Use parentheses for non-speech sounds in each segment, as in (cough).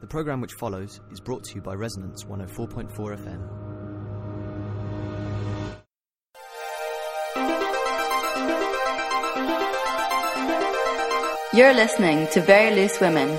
The programme which follows is brought to you by Resonance 104.4 FM. You're listening to Very Loose Women.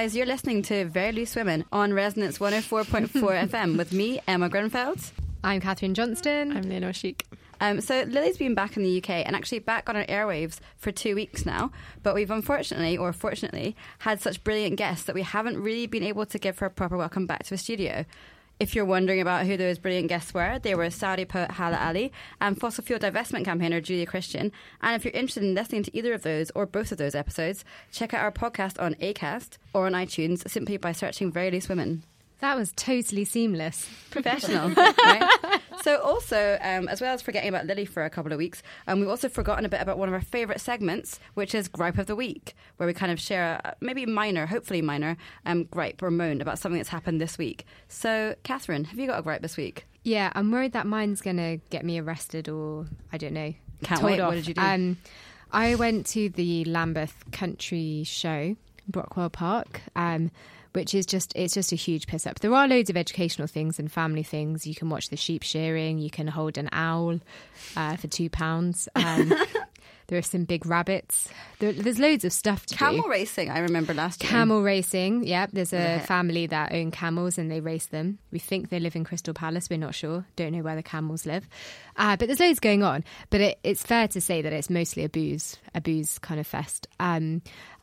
Guys. You're listening to Very Loose Women on Resonance 104.4 FM (laughs) with me, Emma Grenfeld. I'm Catherine Johnston. I'm Leonore Chic. Um, so, Lily's been back in the UK and actually back on our airwaves for two weeks now. But we've unfortunately, or fortunately, had such brilliant guests that we haven't really been able to give her a proper welcome back to the studio. If you're wondering about who those brilliant guests were, they were Saudi poet Hala Ali and fossil fuel divestment campaigner Julia Christian. And if you're interested in listening to either of those or both of those episodes, check out our podcast on Acast or on iTunes simply by searching Very Loose Women. That was totally seamless. Professional. (laughs) right? So, also, um, as well as forgetting about Lily for a couple of weeks, um, we've also forgotten a bit about one of our favourite segments, which is Gripe of the Week, where we kind of share a maybe minor, hopefully minor, um, gripe or moan about something that's happened this week. So, Catherine, have you got a gripe this week? Yeah, I'm worried that mine's going to get me arrested or, I don't know. Can't wait. Off. What did you do? Um, I went to the Lambeth Country Show, Brockwell Park. Um, which is just it's just a huge piss up. There are loads of educational things and family things. You can watch the sheep shearing. You can hold an owl uh, for two pounds. Um, (laughs) there are some big rabbits. There, there's loads of stuff to Camel do. racing, I remember last year. Camel racing, yeah. There's a Yeah. family that own camels and they race them. We think they live in Crystal Palace. We're not sure. Don't know where the camels live. Uh, but there's loads going on. But it, it's fair to say that it's mostly a booze, a booze kind of fest. Um,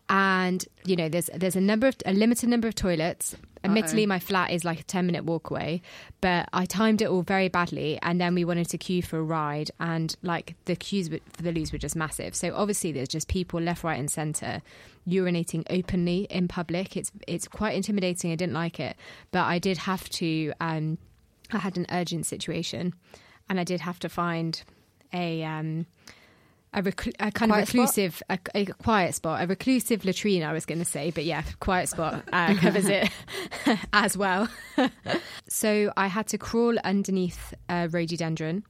and you know, there's there's a number of a limited number of toilets. Admittedly, my flat is like a ten minute walk away, but I timed it all very badly, and then we wanted to queue for a ride, and like the queues for the loos were just massive. So obviously, there's just people left, right, and centre urinating openly in public. It's it's quite intimidating. I didn't like it, but I did have to. Um, I had an urgent situation, and I did have to find a. Um, a, reclu- a kind Quiet of reclusive, a, a quiet spot, a reclusive latrine. I was going to say, but yeah, quiet spot uh, (laughs) covers it (laughs) as well. (laughs) so I had to crawl underneath a rhododendron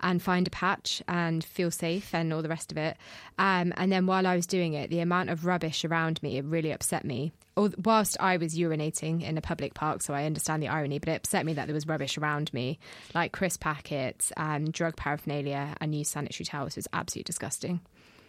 and find a patch and feel safe and all the rest of it. Um, and then while I was doing it, the amount of rubbish around me it really upset me. Whilst I was urinating in a public park, so I understand the irony, but it upset me that there was rubbish around me, like crisp packets, um, drug paraphernalia, and used sanitary towels. It was absolutely disgusting.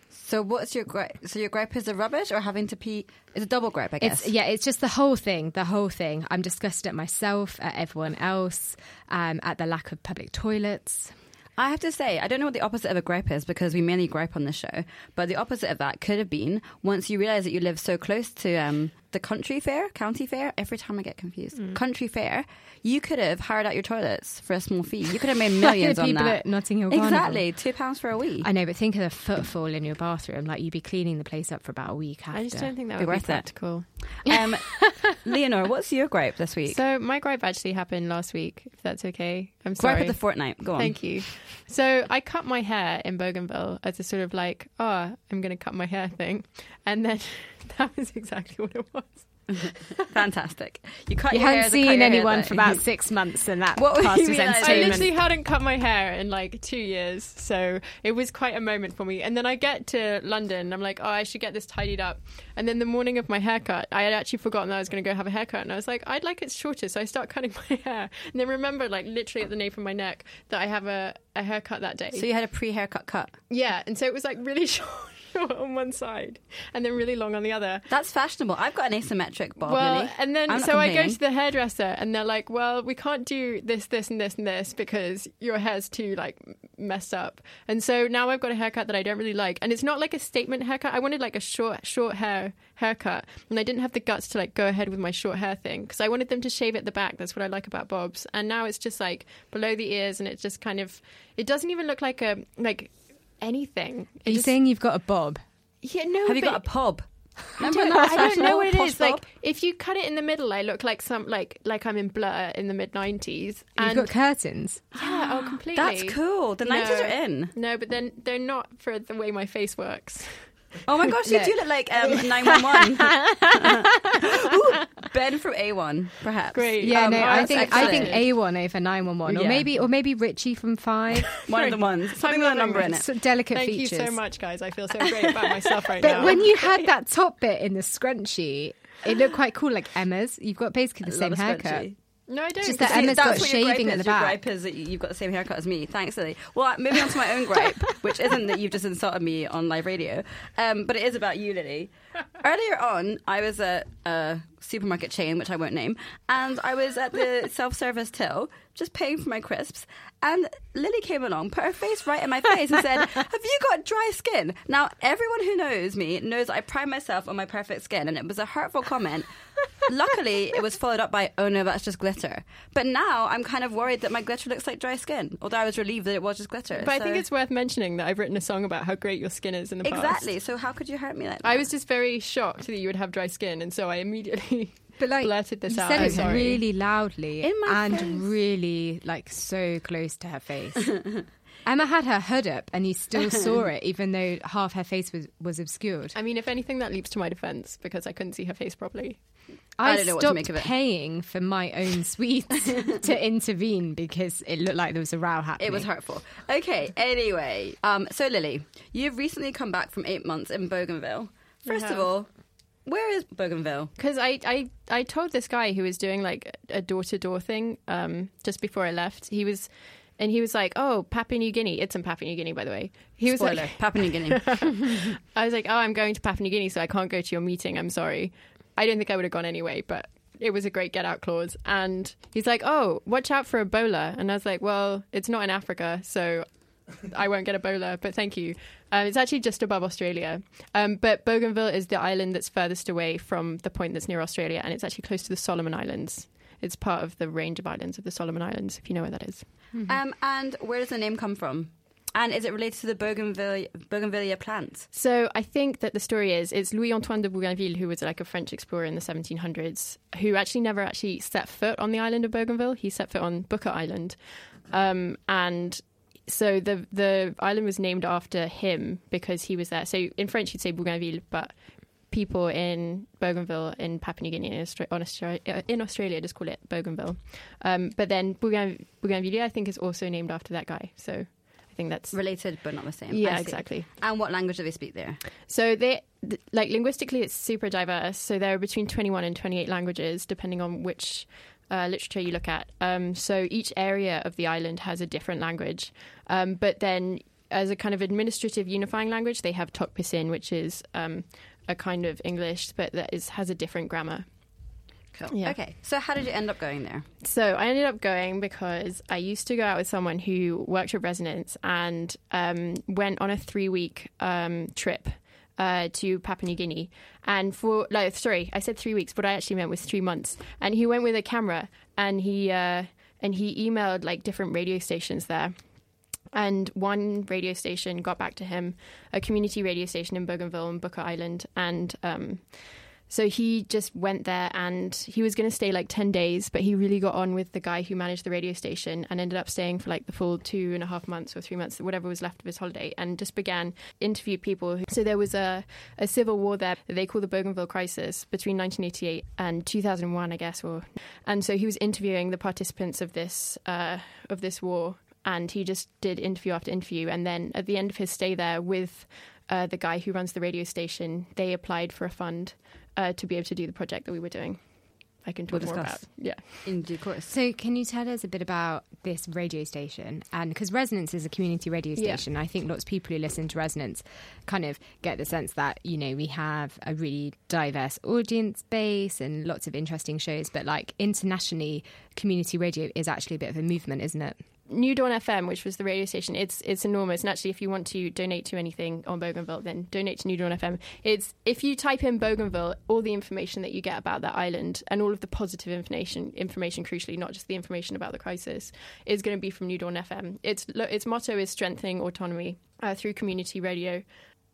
So, what's your gripe? So, your gripe is the rubbish or having to pee? It's a double gripe, I guess. It's yeah, it's just the whole thing. The whole thing. I'm disgusted at myself, at everyone else, um, at the lack of public toilets. I have to say, I don't know what the opposite of a gripe is because we mainly gripe on the show. But the opposite of that could have been once you realise that you live so close to um, the country fair, county fair. Every time I get confused, Mm. country fair. You could have hired out your toilets for a small fee. You could have (laughs) made millions the on that. at Notting Hill Carnival. Exactly, two pounds for a wee. I know, but think of the footfall in your bathroom. Like you'd be cleaning the place up for about a week after. I just don't think that Be would be worth it. practical. Um, (laughs) Leonore, what's your gripe this week? So my gripe actually happened last week, if that's okay. I'm sorry. gripe of the fortnight. Go on. Thank you. So I cut my hair in Bougainville as a sort of like, oh, I'm going to cut my hair thing. And then (laughs) that was exactly what it was. (laughs) Fantastic. You cut. You your hadn't as a cut seen your hair anyone thing. for about (laughs) six months, and that What were passed you as? I literally hadn't cut my hair in like two years, so it was quite a moment for me. And then I get to London, and I'm like, oh, I should get this tidied up. And then the morning of my haircut, I had actually forgotten that I was going to go have a haircut, and I was like, I'd like it shorter, so I start cutting (laughs) my hair, and then remember, like literally at the nape of my neck, that I have a, a haircut that day. So you had a pre-haircut cut. yeah, and so it was like really short. (laughs) on one side and then really long on the other. That's fashionable. I've got an asymmetric bob, well, Lily. and then so I go to the hairdresser and they're like, "Well, we can't do this, this, and this, and this because your hair's too like messed up." And so now I've got a haircut that I don't really like, and it's not like a statement haircut. I wanted like a short, short hair haircut, and I didn't have the guts to like go ahead with my short hair thing because I wanted them to shave at the back. That's what I like about bobs. And now it's just like below the ears, and it just kind of, it doesn't even look like a like anything. It Are you just- saying you've got a bob? Yeah, no. Have you got a pob? I don't, when that I don't know fashionable? what it Posh. Like if you cut it in the middle, I look like some like like I'm in Blur in the mid '90s. You've And got curtains. yeah, oh, (gasps) completely. That's cool. The No. are in. No, but then they're not for the way my face works. (laughs) Oh my gosh, you Look. do look like um, (laughs) 911. (laughs) Ooh, ben from A1, perhaps. Great. Yeah, Um, no, I that's think I think. A one over nine one one, or Yeah. maybe or maybe Richie from Five. One of the ones. Something with a number in it. So delicate Thank features. you so much, guys. I feel so great about myself right But now. when you had that top bit in the scrunchie, it looked quite cool, like Emma's. You've got basically the Love same haircut. scrunchie. No, I don't. Just that Emma's that's got your shaving at the Your back. gripe is that you- you've got the same haircut as me. Thanks, Lily. Well, moving on to my own (laughs) gripe, which isn't that you've just insulted me on live radio, um, but it is about you, Lily. Earlier on, I was at a supermarket chain, which I won't name, and I was at the (laughs) self-service till, just paying for my crisps, and Lily came along, put her face right in my face, and said, (laughs) "Have you got dry skin?" Now, everyone who knows me knows I pride myself on my perfect skin, and it was a hurtful comment. Luckily, it was followed up by, "Oh no, that's just glitter." But now I'm kind of worried that my glitter looks like dry skin. Although I was relieved that it was just glitter. but I think it's worth mentioning that I've written a song about how great your skin is in the past. exactly. So how could you hurt me like that? I was just very shocked that you would have dry skin, and so I immediately But like blurted this you out. said it sorry. really loudly In my and face. really like so close to her face. (laughs) Emma had her hood up, and you still (laughs) saw it, even though half her face was was obscured. I mean, if anything, that leaps to my defense because I couldn't see her face properly. I I, don't know what to stopped make of it. paying for my own (laughs) sweets to intervene because it looked like there was a row happening. It was hurtful. Okay. Anyway, um, so Lily, you've recently come back from eight months in Bougainville. First of all, where is Bougainville? Because I, I, I told this guy who was doing like a door to door thing um, just before I left. He was, and he was like, "Oh, Papua New Guinea. It's in Papua New Guinea, by the way." He was Spoiler: like, (laughs) Papua New Guinea. "I was like, oh, I'm going to Papua New Guinea, so I can't go to your meeting. I'm sorry. I don't think I would have gone anyway, but." It was a great get out clause. And he's like, Oh, watch out for Ebola. And I was like, Well, it's not in Africa, so I won't get Ebola, but thank you. Um, it's actually just above Australia. Um, but Bougainville is the island that's furthest away from the point that's near Australia, and it's actually close to the Solomon Islands. It's part of the range of islands of the Solomon Islands, if you know where that is. um, and where does the name come from? And is it related to the Bougainvillea, Bougainvillea plant? So I think that the story is it's Louis Antoine de Bougainville, who was like a French explorer in the 1700s, who actually never actually set foot on the island of Bougainville. He set foot on Buka Island, um, and so the the island was named after him because he was there. So in French, you'd say Bougainville, but people in Bougainville in Papua New Guinea, in Australia, uh, in Australia, just call it Bougainville. Um, but then Bougain- Bougainville, I think, is also named after that guy. So I think that's Related, but not the same. yeah, exactly. And what language do they speak there? So they th- like linguistically, it's super diverse. So there are between 21 and 28 languages, depending on which uh, literature you look at. Um, so each area of the island has a different language. Um, but then, as a kind of administrative unifying language, they have Tok Pisin, which is um, a kind of English, but that is has a different grammar. Cool. Yeah. Okay. So how did you end up going there? So I ended up going because I used to go out with someone who worked at Resonance and um, went on a three week um, trip uh, to Papua New Guinea. And for, like, sorry, I said three weeks. What I actually meant was three months. And he went with a camera and he, uh, and he emailed like different radio stations there. And one radio station got back to him, a community radio station in Bougainville and Buka Island. And um, so he just went there and he was going to stay like 10 days, but he really got on with the guy who managed the radio station and ended up staying for like the full two and a half months or three months, whatever was left of his holiday, and just began interview people. So there was a, a civil war there that they call the Bougainville Crisis between 1988 and 2001, I guess. Or, and so he was interviewing the participants of this, uh, of this war and he just did interview after interview. And then at the end of his stay there with uh, the guy who runs the radio station, they applied for a fund uh, to be able to do the project that we were doing. I can We'll talk more about. Yeah. in due course. So, can you tell us a bit about this radio station? And because Resonance is a community radio Yeah. station, I think lots of people who listen to Resonance kind of get the sense that, you know, we have a really diverse audience base and lots of interesting shows. But, like, internationally, community radio is actually a bit of a movement, isn't it? New Dawn FM, which was the radio station, it's it's enormous. And actually, if you want to donate to anything on Bougainville, then donate to New Dawn FM. It's if you type in Bougainville, all the information that you get about that island and all of the positive information, information crucially, not just the information about the crisis, is going to be from New Dawn FM. Its its motto is strengthening autonomy uh, through community radio.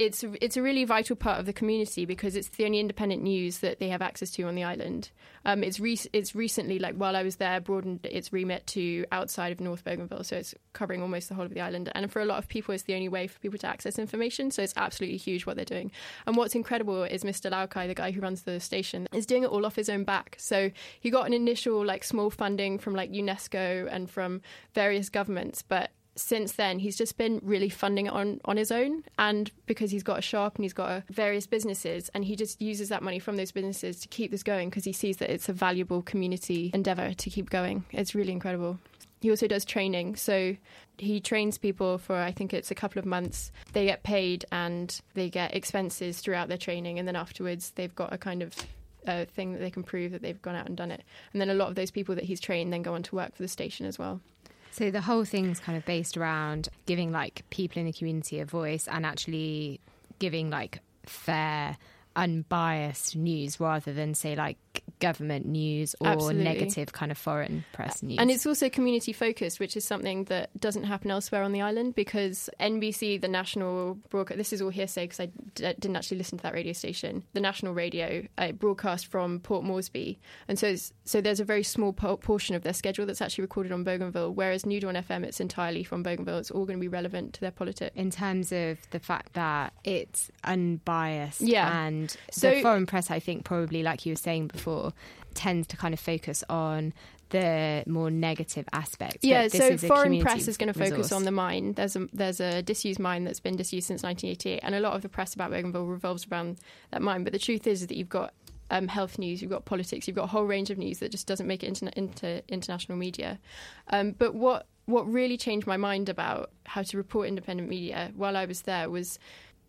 It's it's a really vital part of the community because it's the only independent news that they have access to on the island. Um, it's re- it's recently like while I was there broadened its remit to outside of North Bougainville, so it's covering almost the whole of the island. And for a lot of people, it's the only way for people to access information. So it's absolutely huge what they're doing. And what's incredible is Mr. Laukai, the guy who runs the station, is doing it all off his own back. So he got an initial like small funding from like UNESCO and from various governments, but since then he's just been really funding it on on his own. And because he's got a shop and he's got a, various businesses and he just uses that money from those businesses to keep this going because he sees that it's a valuable community endeavor to keep going. It's really incredible. He also does training. So he trains people for i think it's a couple of months. They get paid and they get expenses throughout their training. And then afterwards they've got a kind of uh, thing that they can prove that they've gone out and done it. And then a lot of those people that he's trained then go on to work for the station as well So the whole thing's kind of based around giving like people in the community a voice and actually giving like fair, unbiased news rather than say like government news or Absolutely. negative kind of foreign press news. And it's also community focused, which is something that doesn't happen elsewhere on the island because NBC, the national broadcast, this is all hearsay because I d- didn't actually listen to that radio station. The national radio uh, broadcast from Port Moresby, and so it's, so there's a very small po- portion of their schedule that's actually recorded on Bougainville. Whereas New Dawn FM, it's entirely from Bougainville. It's all going to be relevant to their politics. in terms of the fact that it's unbiased Yeah. and So- the foreign press i think probably like you were saying before tends to kind of focus on the more negative aspects Yeah, so foreign press is going to focus resource. on the mine. There's a there's a disused mine that's been disused since 1988, and a lot of the press about Bougainville revolves around that mine. But the truth is that you've got um, health news, you've got politics, you've got a whole range of news that just doesn't make it into, into international media. Um, but what what really changed my mind about how to report independent media while I was there was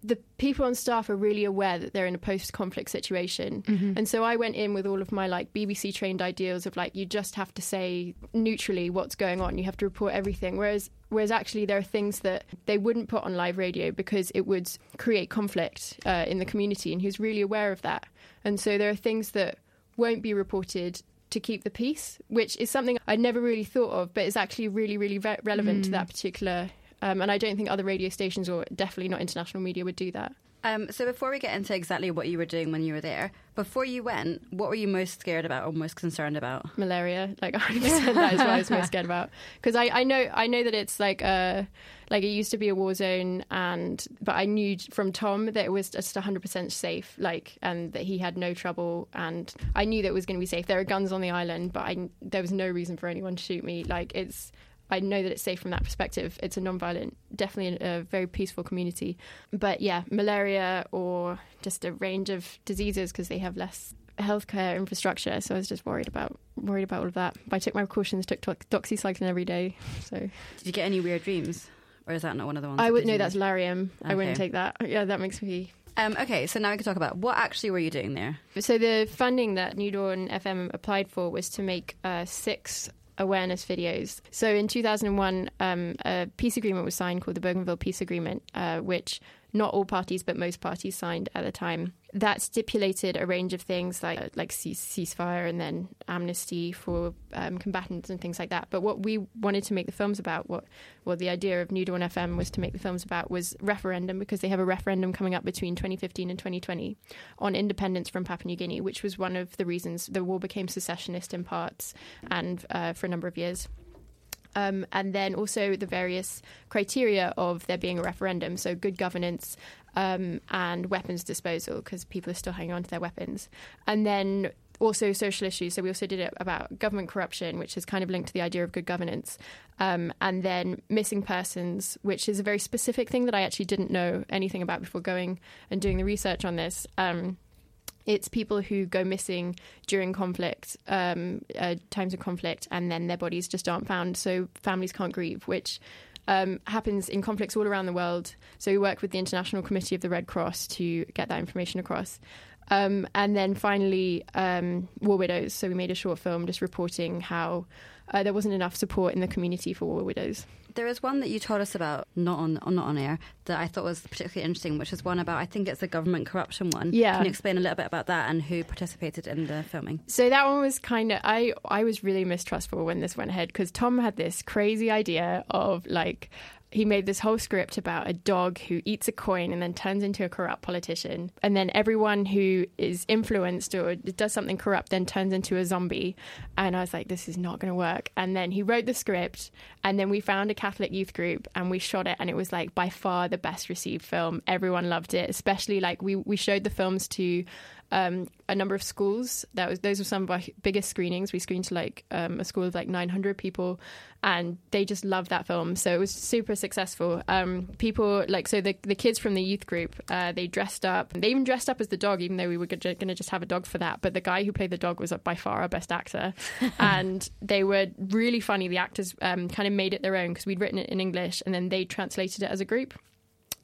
the people on staff are really aware that they're in a post-conflict situation. And so i went in with all of my like bbc trained ideals of like you just have to say neutrally what's going on. You have to report everything. Whereas whereas actually there are things that they wouldn't put on live radio because it would create conflict uh, in the community. And he was really aware of that. And so there are things that won't be reported to keep the peace, which is something I never really thought of, but is actually really, really re- relevant to that particular. Um, and I don't think other radio stations, or definitely not international media, would do that. Um, so before we get into exactly what you were doing when you were there, before you went, what were you most scared about or most concerned about? Malaria, like (laughs) 100%, that is what I was most scared about. Because I, I know, I know that it's like a, like it used to be a war zone, and but I knew from Tom that it was just 100% safe, like, and that he had no trouble, and I knew that it was going to be safe. There are guns on the island, but I, there was no reason for anyone to shoot me. Like it's. I know that it's safe from that perspective. It's a non-violent, definitely a, very peaceful community. But yeah, malaria or just a range of diseases because they have less healthcare infrastructure. So I was just worried about worried about all of that. But I took my precautions, took dox- doxycycline every day. So Did you get any weird dreams? Or is that not one of the ones? I would know that's Lariam. I wouldn't take that. Yeah, that makes me Um, okay, so now we can talk about what actually were you doing there? So the funding that New Dawn FM applied for was to make uh, six awareness videos. So in 2001, um, a peace agreement was signed called the Bougainville Peace Agreement, uh, which not all parties but most parties signed at the time. That stipulated a range of things like uh, like cease, ceasefire and then amnesty for um, combatants and things like that. But what we wanted to make the films about, what well the idea of New Dawn FM was to make the films about was referendum because they have a referendum coming up between 2015 and 2020 on independence from Papua New Guinea, which was one of the reasons the war became secessionist in parts and uh, for a number of years. Um, and then also the various criteria of there being a referendum, so good governance um, and weapons disposal, because people are still hanging on to their weapons. And then also social issues. So we also did it about government corruption, which is kind of linked to the idea of good governance. Um, and then missing persons, which is a very specific thing that I actually didn't know anything about before going and doing the research on this. Um, It's people who go missing during conflict, um, uh, times of conflict, and then their bodies just aren't found. So families can't grieve, which um, happens in conflicts all around the world. So we work with the International Committee of the Red Cross to get that information across. Um, and then finally, um, War Widows. So we made a short film just reporting how uh, there wasn't enough support in the community for war widows. There is one that you told us about, not on not on air, that I thought was particularly interesting, which is one about I think it's the government corruption one. Yeah. Can you explain a little bit about that and who participated in the filming? So that one was kind of I I was really mistrustful when this went ahead because Tom had this crazy idea of like he made this whole script about a dog who eats a coin and then turns into a corrupt politician. And then everyone who is influenced or does something corrupt then turns into a zombie. And I was like, this is not going to work. And then he wrote the script. And then we found a Catholic youth group and we shot it. And it was like by far the best received film. Everyone loved it, especially like we, we showed the films to um, a number of schools. That was those were some of our biggest screenings. We screened to like um, a school of like 900 people, and they just loved that film. So it was super successful. Um, people like so the the kids from the youth group uh, they dressed up. They even dressed up as the dog, even though we were going to just have a dog for that. But the guy who played the dog was by far our best actor, (laughs) and they were really funny. The actors um, kind of made it their own because we'd written it in English, and then they translated it as a group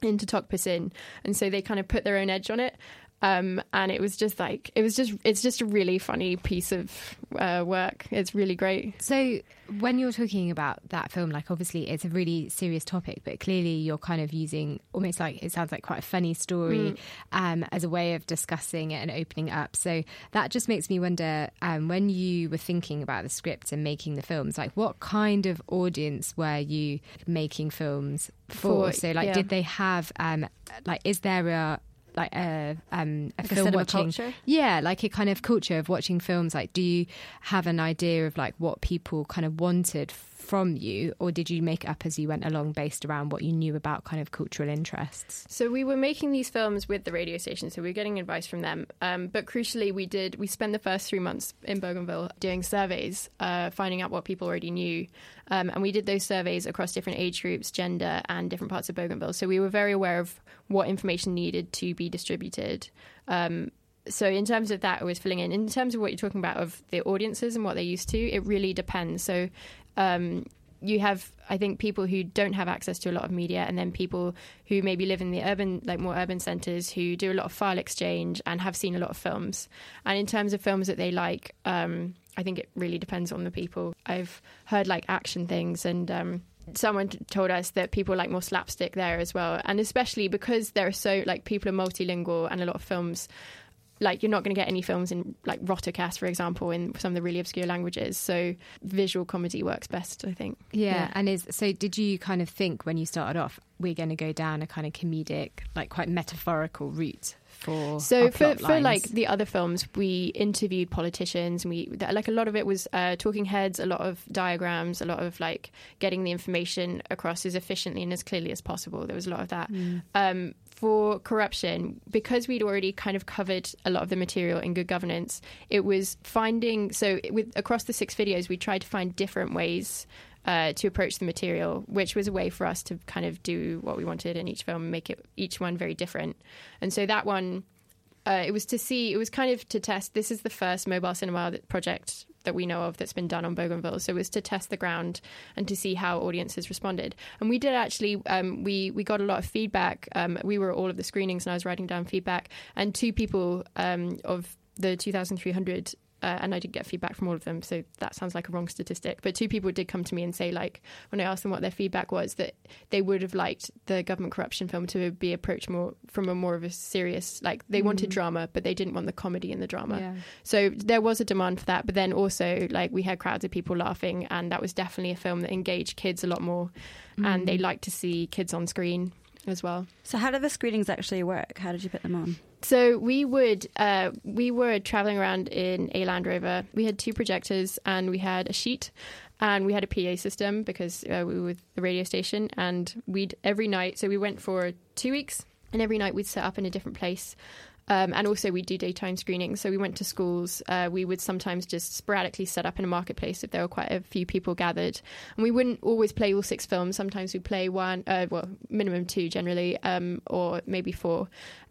into Tok Pisin. And so they kind of put their own edge on it. Um, and it was just like it was just it's just a really funny piece of uh, work. It's really great. So when you're talking about that film, like obviously it's a really serious topic, but clearly you're kind of using almost like it sounds like quite a funny story Mm. um, as a way of discussing it and opening it up. So that just makes me wonder um, when you were thinking about the script and making the films, like what kind of audience were you making films for? For- so like, yeah. did they have um, like is there a like a um a Like film cinema watching culture? yeah like a kind of culture of watching films like do you have an idea of like what people kind of wanted from you or did you make up as you went along based around what you knew about kind of cultural interests So we were making these films with the radio station, so we were getting advice from them. Um, but crucially, we did we spent the first three months in Bougainville doing surveys, uh, finding out what people already knew, um, and we did those surveys across different age groups, gender, and different parts of Bougainville. So we were very aware of what information needed to be distributed. Um, so in terms of that, I was filling in. In terms of what you're talking about of the audiences and what they're used to, it really depends. So um, you have, I think, people who don't have access to a lot of media, and then people who maybe live in the urban, like more urban centres, who do a lot of file exchange and have seen a lot of films. And in terms of films that they like, um, I think it really depends on the people. I've heard like action things and. Um, Someone told us that people like more slapstick there as well, and especially because there are so like people are multilingual and a lot of films like you're not going to get any films in like Rotokas, for example, in some of the really obscure languages. So visual comedy works best, I think. yeah, and is so did you kind of think when you started off we're going to go down a kind of comedic like quite metaphorical route for So for, for like the other films, we interviewed politicians, and we like a lot of it was uh, talking heads, a lot of diagrams, a lot of like getting the information across as efficiently and as clearly as possible. There was a lot of that. Um, for corruption, because we'd already kind of covered a lot of the material in good governance, it was finding so with across the six videos, we tried to find different ways uh, to approach the material, which was a way for us to kind of do what we wanted in each film, make it each one very different. And so that one, uh, it was to see, it was kind of to test. This is the first mobile cinema that- project that we know of that's been done on Bougainville. So it was to test the ground and to see how audiences responded. And we did actually, um, we we got a lot of feedback. Um, we were at all of the screenings, and I was writing down feedback. And two people um, of the 2,300 uh, and I didn't get feedback from all of them, so that sounds like a wrong statistic. But two people did come to me and say, like, when I asked them what their feedback was, that they would have liked the government corruption film to be approached more from a more of a serious, like, they wanted drama, but they didn't want the comedy in the drama. Yeah. So there was a demand for that, but then also, like, we had crowds of people laughing, and that was definitely a film that engaged kids a lot more, and they liked to see kids on screen as well. So how did the screenings actually work? How did you put them on? So we would uh, we were traveling around in a Land Rover. We had two projectors and we had a sheet and we had a PA system because uh, we were with the radio station and we'd every night. So we went for two weeks and every night we'd set up in a different place. Um, and also, we do daytime screenings. So we went to schools. Uh, we would sometimes just sporadically set up in a marketplace if there were quite a few people gathered. And we wouldn't always play all six films. Sometimes we play one, uh, well, minimum two generally, um, or maybe four.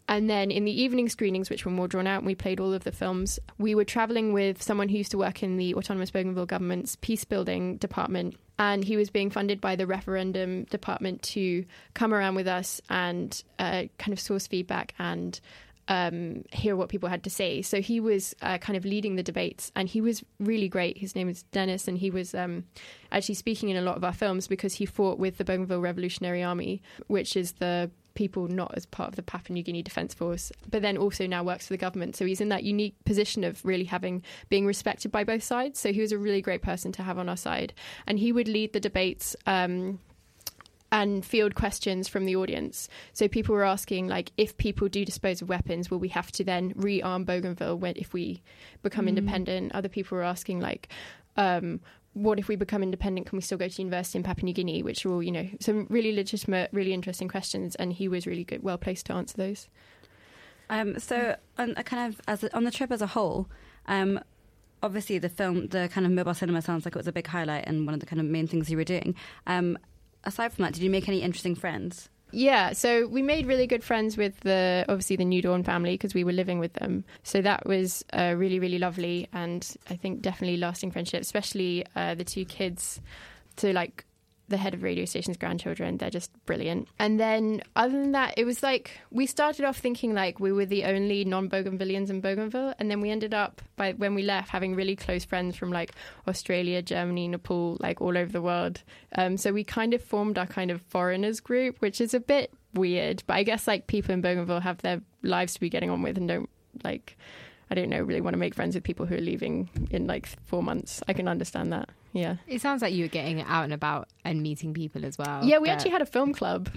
And then in the evening screenings, which were more drawn out, and we played all of the films, we were traveling with someone who used to work in the Autonomous Bougainville government's peace building department. And he was being funded by the referendum department to come around with us and uh, kind of source feedback and um, hear what people had to say. So he was uh, kind of leading the debates, and he was really great. His name is Dennis, and he was um, actually speaking in a lot of our films because he fought with the Bougainville Revolutionary Army, which is the people not as part of the Papua New Guinea Defence Force, but then also now works for the government. So he's in that unique position of really having being respected by both sides. So he was a really great person to have on our side, and he would lead the debates. Um, and field questions from the audience. So people were asking, like, if people do dispose of weapons, will we have to then rearm Bougainville when, if we become Mm. independent? Other people were asking, like, um, what if we become independent? Can we still go to university in Papua New Guinea? Which are all, you know, some really legitimate, really interesting questions. And he was really good, well placed to answer those. Um, so, on a kind of as a, on the trip as a whole, um, obviously the film, the kind of mobile cinema sounds like it was a big highlight and one of the kind of main things you were doing. Um, aside from that, did you make any interesting friends? Yeah, so we made really good friends with the obviously the New Dawn family because we were living with them. So that was uh, really really lovely, and I think definitely lasting friendship, especially uh, the two kids. So like the head of radio station's grandchildren, they're just brilliant. And then other than that, it was like we started off thinking like we were the only non-Bougainvillians in Bougainville, and then we ended up by when we left having really close friends from like Australia, Germany, Nepal, like all over the world. Um, so we kind of formed our kind of foreigners group, which is a bit weird, but I guess like people in Bougainville have their lives to be getting on with and don't like. I don't know, really want to make friends with people who are leaving in like four months. I can understand that. Yeah. It sounds like you were getting out and about and meeting people as well. Yeah, we but- actually had a film club.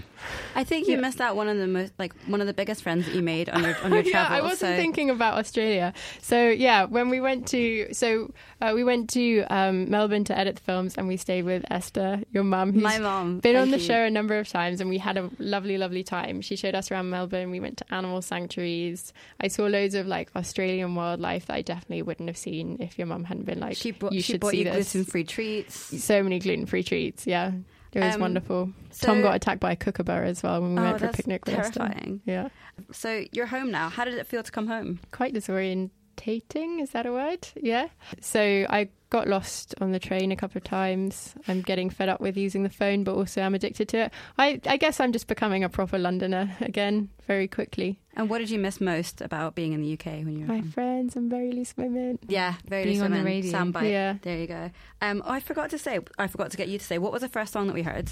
I think you Yeah. missed out one of the most like one of the biggest friends that you made on your on your (laughs) yeah, travels. I wasn't so- thinking about Australia. So yeah, when we went to so uh, we went to um, Melbourne to edit the films, and we stayed with Esther, your mum, who's My mum, been on the you. show a number of times, and we had a lovely, lovely time. She showed us around Melbourne. We went to animal sanctuaries. I saw loads of like Australian wildlife that I definitely wouldn't have seen if your mum hadn't been like, She bought you she should bought see you this. gluten free treats. So many gluten free treats. Yeah. It was Um, wonderful. so- Tom got attacked by a kookaburra as well when we Oh, went for a picnic terrifying. Yeah. So you're home now. How did it feel to come home? quite disorientating. Is that a word? Yeah. So I got lost on the train a couple of times. I'm getting fed up with using the phone, but also I'm addicted to it. I, I guess I'm just becoming a proper Londoner (laughs) again very quickly. And what did you miss most about being in the UK when you were My home? friends and very loose women. Yeah, very Being loose on the women. radio. Soundbite. Yeah. There you go. Um, oh, I forgot to say. I forgot to get you to say. What was the first song that we heard?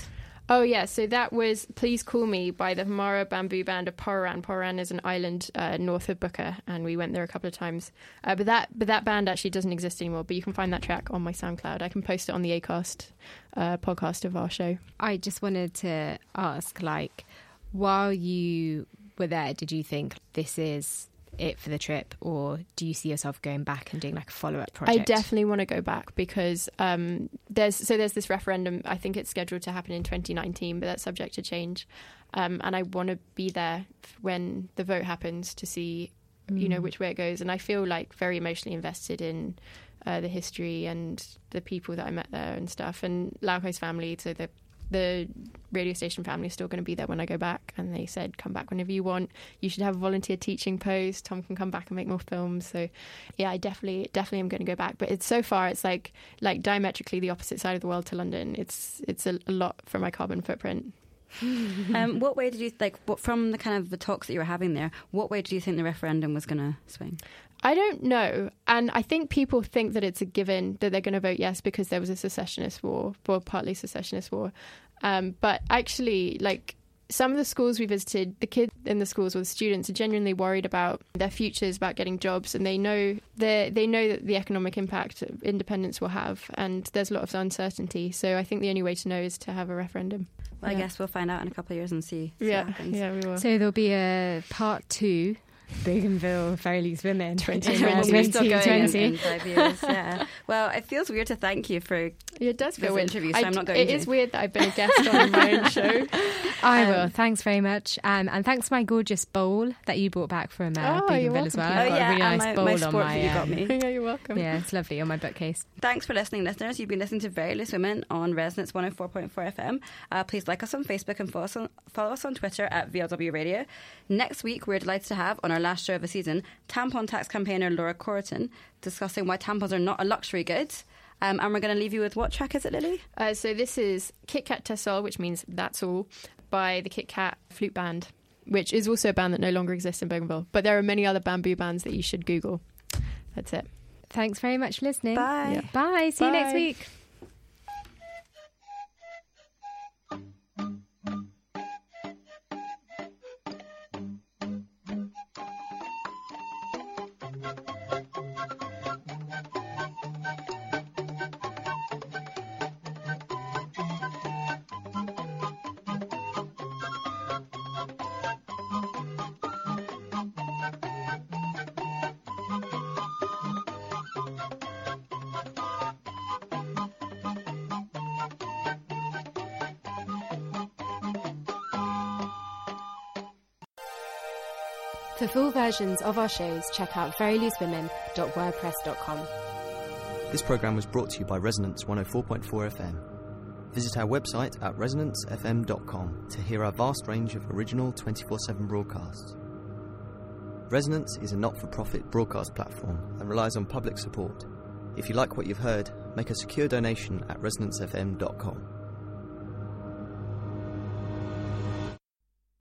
Oh yeah, so that was "Please Call Me" by the Hamara Bamboo Band of Poran. Poran is an island uh, north of Buka, and we went there a couple of times. Uh, but that but that band actually doesn't exist anymore. But you can find that track on my SoundCloud. I can post it on the Acast uh, podcast of our show. I just wanted to ask, like, while you were there, did you think this is it for the trip, or do you see yourself going back and doing like a follow up project? I definitely want to go back because um, there's so there's this referendum. I think it's scheduled to happen in 2019, but that's subject to change. Um, and I want to be there when the vote happens to see, you know, which way it goes. And I feel like very emotionally invested in uh, the history and the people that I met there and stuff. And Laukai's family, so the the radio station family is still going to be there when I go back. And they said, come back whenever you want. You should have a volunteer teaching post. Tom can come back and make more films. So, yeah, I definitely, definitely am going to go back. But it's so far, it's like like diametrically the opposite side of the world to London. It's it's a, a lot for my carbon footprint. (laughs) um, what way did you like what, from the kind of the talks that you were having there? What way did you think the referendum was going to swing? I don't know. And I think people think that it's a given that they're going to vote yes because there was a secessionist war, or partly secessionist war. Um, but actually, like some of the schools we visited, the kids in the schools or the students are genuinely worried about their futures, about getting jobs, and they know they they know that the economic impact independence will have, and there's a lot of uncertainty. So I think the only way to know is to have a referendum. Well, I guess we'll find out in a couple of years and see. see Yeah, what happens. yeah, we will. So there'll be a part two Bougainville Very Loose Women. 2020. We're still going 2020. in five years. Yeah. Well, it feels weird to thank you for. It does feel weird. interview, so I I'm not going It to. is weird that I've been a guest on my own show. (laughs) I Um, will. Thanks very much. Um, and thanks for my gorgeous bowl that you brought back from uh, Oh, you're Bougainville as well. I've Oh got yeah, a really nice my, bowl my on sport my. that you got um, me. (laughs) yeah, you're welcome. Yeah, it's lovely on my bookcase. Thanks for listening, listeners. You've been listening to Very Loose Women on Resonance 104.4 FM. Uh, please like us on Facebook and follow us on, follow us on Twitter at VLW Radio. Next week, we're delighted to have on our last show of the season tampon tax campaigner Laura Coryton discussing why tampons are not a luxury good. Um, and we're going to leave you with what track is it, Lily? Uh, so this is Kit Kat Tasol, which means that's all, by the Kit Kat Flute Band, which is also a band that no longer exists in Bougainville. But there are many other bamboo bands that you should Google. That's it. Thanks very much for listening. Bye. Yeah. Bye. See you next week. For full versions of our shows, check out veryloosewomen.wordpress.com. This program was brought to you by Resonance 104.4 FM. Visit our website at resonancefm.com to hear our vast range of original 24 7 broadcasts. Resonance is a not for profit broadcast platform and relies on public support. If you like what you've heard, make a secure donation at resonancefm.com.